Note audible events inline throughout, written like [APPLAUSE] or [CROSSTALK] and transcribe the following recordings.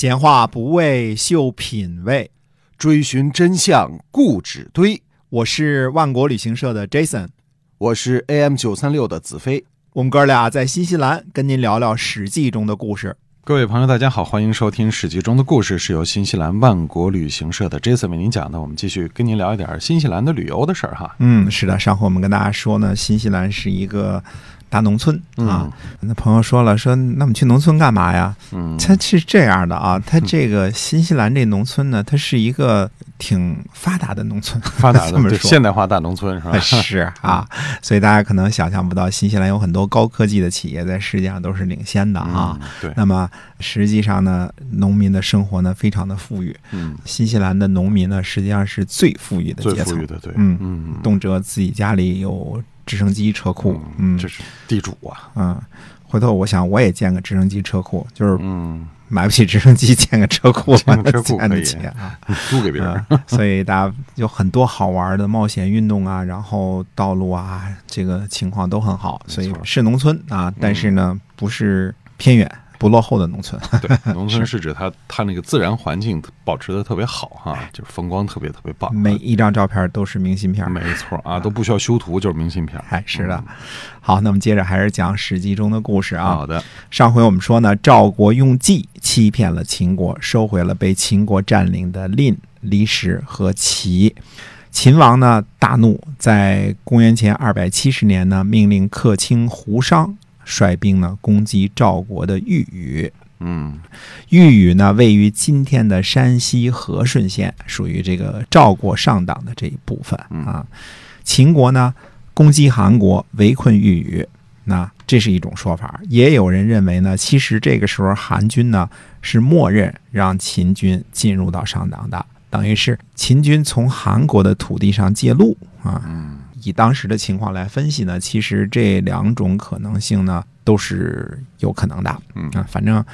闲话不为秀品味，追寻真相固执堆。我是万国旅行社的 Jason，我是 AM 九三六的子飞。我们哥俩在新西兰跟您聊聊《史记》中的故事。各位朋友，大家好，欢迎收听《史记》中的故事，是由新西兰万国旅行社的 Jason 为您讲的。我们继续跟您聊一点新西兰的旅游的事儿哈。嗯，是的，上回我们跟大家说呢，新西兰是一个大农村啊。那朋友说了，说那我们去农村干嘛呀？嗯，它是这样的啊，[LAUGHS] 它这个新西兰这农村呢，它是一个挺发达的农村，发达的 [LAUGHS] 这么说对现代化大农村是吧？[LAUGHS] 是啊，所以大家可能想象不到，新西兰有很多高科技的企业在世界上都是领先的啊。嗯，对，那么实际上呢，农民的生活呢非常的富裕。嗯，新西兰的农民呢，实际上是最富裕的阶层最富裕，的对，嗯嗯，动辄自己家里有直升机车库。嗯这是地主啊，嗯，回头我想我也建个直升机车库，就是嗯，买不起直升机，建个车库，建个 [LAUGHS] 车库可以。[LAUGHS] 租给别人，嗯，所以大家有很多好玩的冒险运动啊，然后道路啊，这个情况都很好，所以是农村啊，但是呢，不是偏远、不落后的农村。对，农村是指它它那个自然环境保持的特别好哈，就是风光特别特别棒，每一张照片都是明信片。没错啊，都不需要修图，就是明信片。哎，是的。好，那么接着还是讲《史记》中的故事啊。好的，上回我们说呢，赵国用计欺骗了秦国，收回了被秦国占领的蔺、离石和齐。秦王呢大怒，在公元前二百七十年呢，命令客卿胡商率兵呢攻击赵国的豫宇。嗯豫宇呢位于今天的山西和顺县，属于这个赵国上党的这一部分啊。秦国呢攻击韩国，围困豫宇，那这是一种说法。也有人认为呢，其实这个时候韩军呢是默认让秦军进入到上党的，等于是秦军从韩国的土地上借路啊。嗯以当时的情况来分析呢，其实这两种可能性呢都是有可能的。嗯啊，反正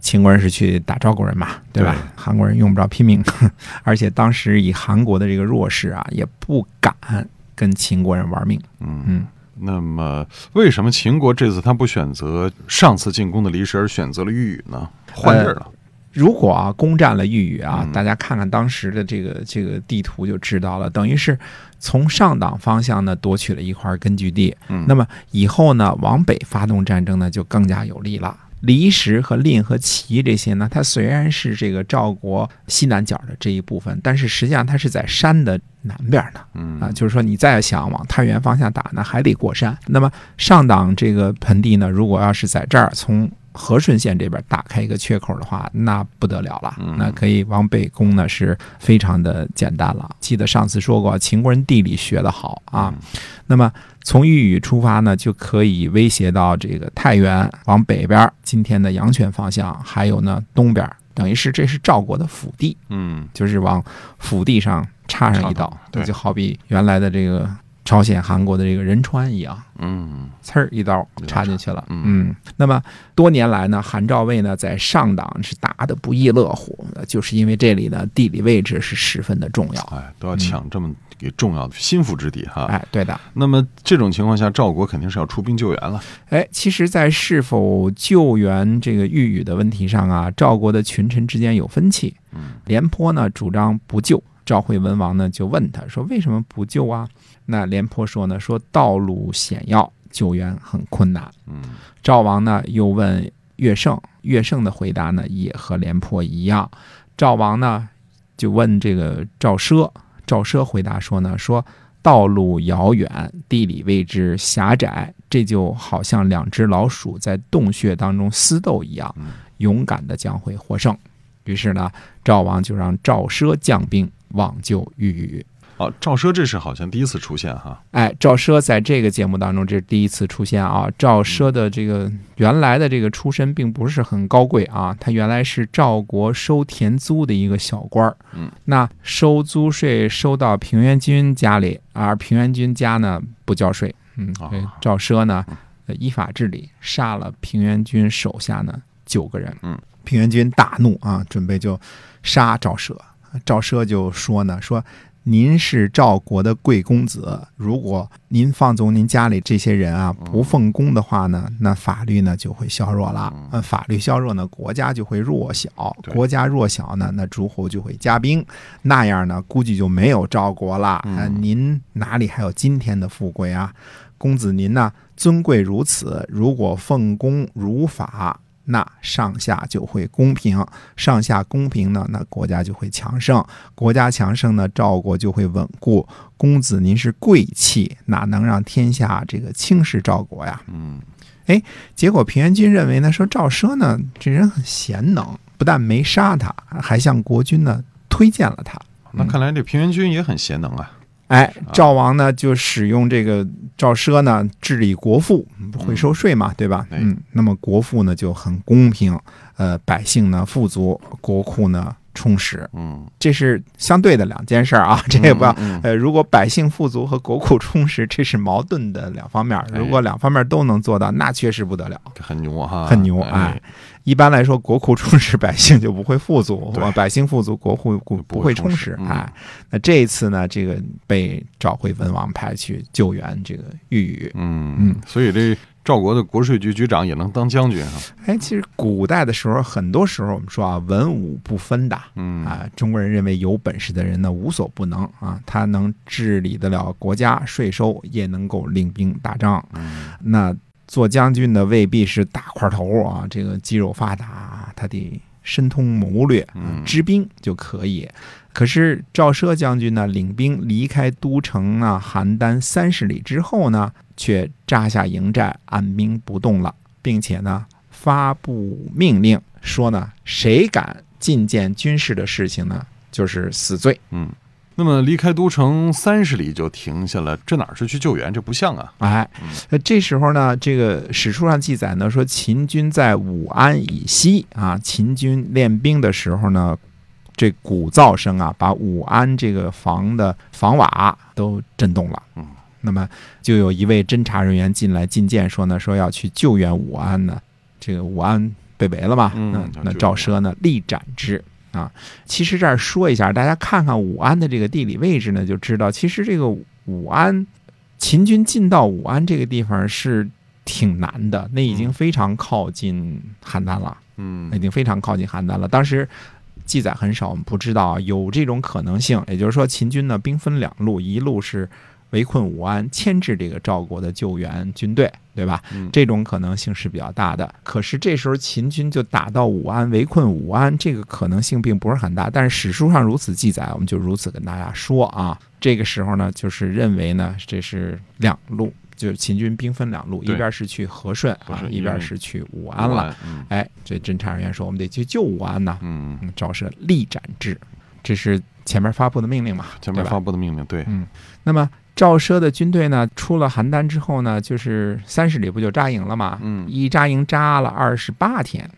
秦国人是去打赵国人嘛，对吧？对韩国人用不着拼命，[LAUGHS] 而且当时以韩国的这个弱势啊，也不敢跟秦国人玩命。嗯嗯。那么，为什么秦国这次他不选择上次进攻的离石，而选择了豫宇呢？换地儿了。如果啊攻占了豫宇啊，嗯大家看看当时的这个这个地图就知道了，等于是从上党方向呢夺取了一块根据地。嗯那么以后呢往北发动战争呢就更加有利了。离石和蔺和齐这些呢，它虽然是这个赵国西南角的这一部分，但是实际上它是在山的南边呢。嗯啊，就是说你再想往太原方向打呢，还得过山。那么上党这个盆地呢，如果要是在这儿从和顺县这边打开一个缺口的话，那不得了了嗯，那可以往北攻呢，是非常的简单了。记得上次说过，秦国人地理学得好啊，那么从豫语出发呢，就可以威胁到这个太原往北边，今天的阳泉方向，还有呢东边，等于是这是赵国的腹地。嗯就是往腹地上插上一刀，对就好比原来的这个朝鲜、韩国的这个仁川一样，嗯刺儿一刀插进去了。嗯嗯，那么多年来呢，韩赵魏呢在上党是打得不亦乐乎，就是因为这里呢地理位置是十分的重要。哎，都要抢这么一个重要的心腹之地哈。哎，对的。那么这种情况下，赵国肯定是要出兵救援了。哎，其实，在是否救援这个豫宇的问题上啊，赵国的群臣之间有分歧。嗯廉颇呢主张不救，赵惠文王呢就问他说：“为什么不救啊？”那廉颇说呢：“说道路险要，救援很困难。嗯”赵王呢又问乐胜，乐胜的回答呢也和廉颇一样。赵王呢就问这个赵奢，赵奢回答说呢：“说道路遥远，地理位置狭窄，这就好像两只老鼠在洞穴当中厮斗一样嗯，勇敢的将会获胜。”于是呢，赵王就让赵奢将兵往救豫宇。哦，赵奢这是好像第一次出现哈。哎，赵奢在这个节目当中这是第一次出现啊。赵奢的这个原来的这个出身并不是很高贵啊，他原来是赵国收田租的一个小官儿。嗯，那收租税收到平原君家里，而平原君家呢不交税。嗯，哦所以赵奢呢呃依法治理，杀了平原君手下呢九个人。嗯，平原君大怒啊，准备就杀赵奢。赵奢就说呢，说您是赵国的贵公子，如果您放纵您家里这些人啊不奉公的话呢，那法律呢就会削弱了。那，法律削弱呢，国家就会弱小，国家弱小呢，那诸侯就会加兵，那样呢，估计就没有赵国了。呃，您哪里还有今天的富贵啊？公子您呢，尊贵如此，如果奉公如法。那上下就会公平，上下公平呢，那国家就会强盛，国家强盛呢，赵国就会稳固。公子您是贵戚，哪能让天下这个轻视赵国呀？嗯结果平原君认为呢，说赵奢呢这人很贤能，不但没杀他，还向国君呢推荐了他。那看来这平原君也很贤能啊。哎，赵王呢就使用这个赵奢呢治理国富，不会收税嘛，对吧？哎嗯，那么国富呢就很公平，呃，百姓呢富足，国库呢充实，嗯，这是相对的两件事儿啊，[LAUGHS] 这也不要。呃，如果百姓富足和国库充实，这是矛盾的两方面如果两方面都能做到，那确实不得了。很牛哈，很牛哎。一般来说，国库充实，百姓就不会富足；对百姓富足，国库不不会充实哎，那这一次呢，这个被召回文王派去救援这个豫语。嗯嗯所以这赵国的国税局局长也能当将军啊。哎，其实古代的时候，很多时候我们说啊，文武不分的。嗯啊，中国人认为有本事的人呢无所不能啊，他能治理得了国家税收，也能够领兵打仗。嗯那做将军的未必是大块头啊，这个肌肉发达，他得深通谋略，嗯知兵就可以。可是赵奢将军呢，领兵离开都城啊邯郸三十里之后呢，却扎下营寨，按兵不动了，并且呢发布命令说呢，谁敢进谏军事的事情呢，就是死罪。嗯。那么离开都城三十里就停下了，这哪是去救援？这不像啊。哎，那这时候呢，这个史书上记载呢，说秦军在武安以西啊，秦军练兵的时候呢，这鼓噪声啊，把武安这个房的房瓦都震动了。嗯，那么就有一位侦查人员进来进谏说呢，说要去救援武安呢，这个武安被围了嘛，嗯那赵奢呢，力斩之。啊，其实这儿说一下，大家看看武安的这个地理位置呢，就知道，其实这个武安，秦军进到武安这个地方是挺难的，那已经非常靠近邯郸了，嗯已经非常靠近邯郸了。当时记载很少，我们不知道有这种可能性。也就是说，秦军呢兵分两路，一路是围困武安，牵制这个赵国的救援军队，对吧？嗯这种可能性是比较大的。可是这时候秦军就打到武安，围困武安，这个可能性并不是很大。但是史书上如此记载，我们就如此跟大家说啊。这个时候呢，就是认为呢，这是两路，就是秦军兵分两路，一对边是去和顺啊，一边边是去武安了。。嗯哎，这侦查人员说，我们得去救武安呐。嗯，嗯，赵奢力斩之，这是前面发布的命令嘛？前面发布的命令，对，嗯，那么赵奢的军队呢，出了邯郸之后呢，就是三十里不就扎营了吗？嗯一扎营扎了二十八天。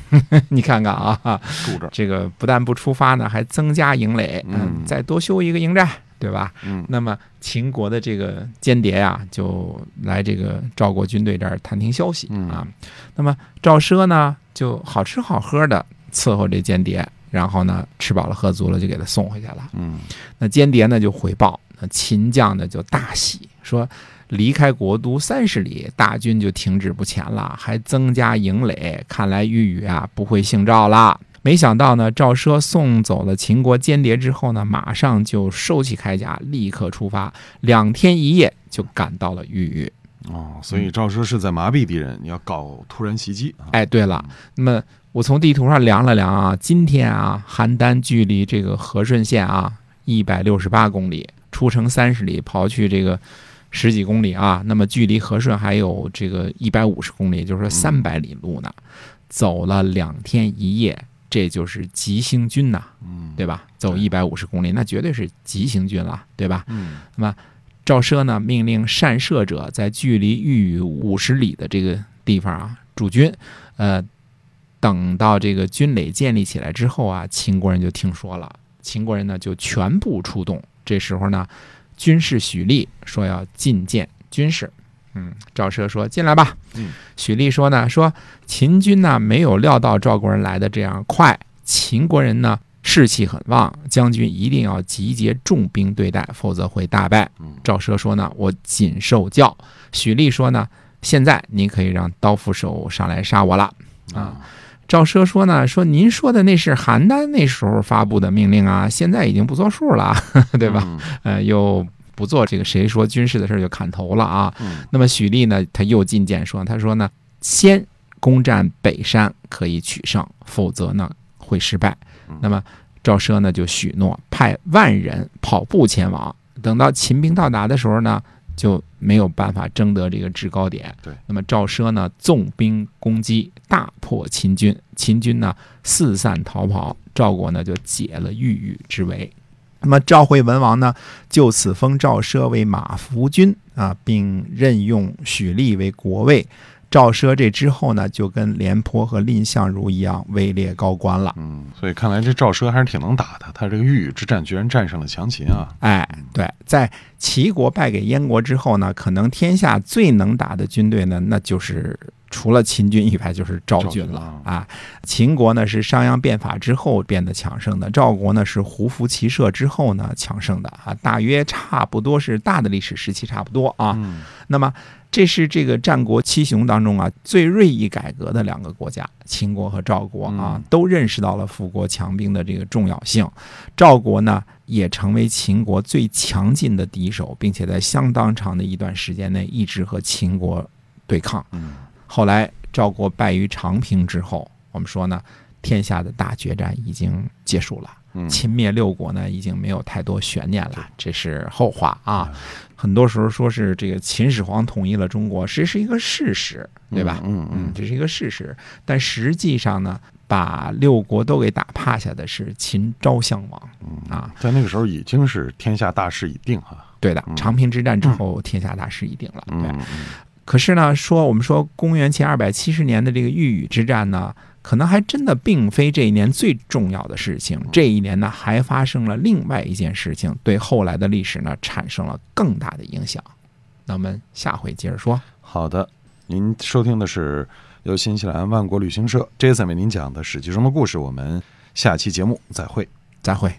[LAUGHS] 你看看啊，住这个不但不出发呢，还增加营垒，嗯再多修一个营寨，对吧？嗯那么秦国的这个间谍呀、就来这个赵国军队这儿探听消息嗯啊。那么赵奢呢，就好吃好喝的伺候这间谍，然后呢，吃饱了喝足了就给他送回去了。嗯那间谍呢就回报，那秦将呢就大喜，说离开国都三十里，大军就停止不前了，还增加营垒，看来豫语啊不会姓赵了。没想到呢，赵奢送走了秦国间谍之后呢，马上就收起铠甲，立刻出发，两天一夜就赶到了豫语。哦，所以赵奢是在麻痹敌人，你要搞突然袭击啊。哎，对了，那么我从地图上量了量啊，今天啊，邯郸距离这个和顺县啊一百六十八公里，出城三十里，刨去这个十几公里啊，那么距离和顺还有这个一百五十公里，也就是说三百里路呢，走了两天一夜，这就是急行军呐、嗯，对吧？走一百五十公里，那绝对是急行军了，对吧？嗯那么赵奢呢命令善射者在距离豫语五十里的这个地方啊驻军，呃，等到这个军垒建立起来之后啊，秦国人就听说了，秦国人呢就全部出动。这时候呢，军士许厉说要觐见军士，嗯，赵奢说进来吧。嗯，许厉说呢，说秦军呢没有料到赵国人来的这样快，秦国人呢士气很旺，将军一定要集结重兵对待，否则会大败。赵奢说呢，我谨受教。许厉说呢，现在您可以让刀斧手上来杀我了啊。赵奢说呢，说您说的那是邯郸那时候发布的命令啊，现在已经不作数了，[LAUGHS] 对吧？呃，又不做这个谁说军事的事儿就砍头了啊。那么许立呢，他又进谏说，他说呢，先攻占北山可以取胜，否则呢会失败。那么赵奢呢就许诺派万人跑步前往，等到秦兵到达的时候呢。就没有办法争得这个制高点。对，那么赵奢呢，纵兵攻击，大破秦军，秦军呢四散逃跑，赵国呢就解了郁郁之围。那么赵惠文王呢，就此封赵奢为马服君啊，并任用许立为国尉。赵奢这之后呢，就跟廉颇和蔺相如一样位列高官了。嗯，所以看来这赵奢还是挺能打的。他这个豫豫之战居然战胜了强秦啊！哎，对，在齐国败给燕国之后呢，可能天下最能打的军队呢，那就是除了秦军以外，就是赵军了啊。秦国呢是商鞅变法之后变得强盛的，赵国呢是胡服骑射之后呢强盛的啊，大约差不多是大的历史时期差不多啊。那么。这是这个战国七雄当中啊最锐意改革的两个国家，秦国和赵国啊，都认识到了富国强兵的这个重要性。赵国呢，也成为秦国最强劲的敌手，并且在相当长的一段时间内一直和秦国对抗。后来赵国败于长平之后，我们说呢，天下的大决战已经结束了。秦灭六国呢，已经没有太多悬念了，这是后话啊。很多时候说是这个秦始皇统一了中国，这是一个事实，对吧？嗯嗯，这是一个事实。但实际上呢，把六国都给打趴下的是秦昭襄王啊。在那个时候已经是天下大势已定哈。对的，长平之战之后，天下大势已定了。对。可是呢，说我们说公元前二百七十年的这个豫语之战呢。可能还真的并非这一年最重要的事情。这一年呢，还发生了另外一件事情，对后来的历史呢产生了更大的影响。那我们下回接着说。好的，您收听的是由新西兰万国旅行社 Jason 为您讲的《史记》中的故事。我们下期节目再会，再会。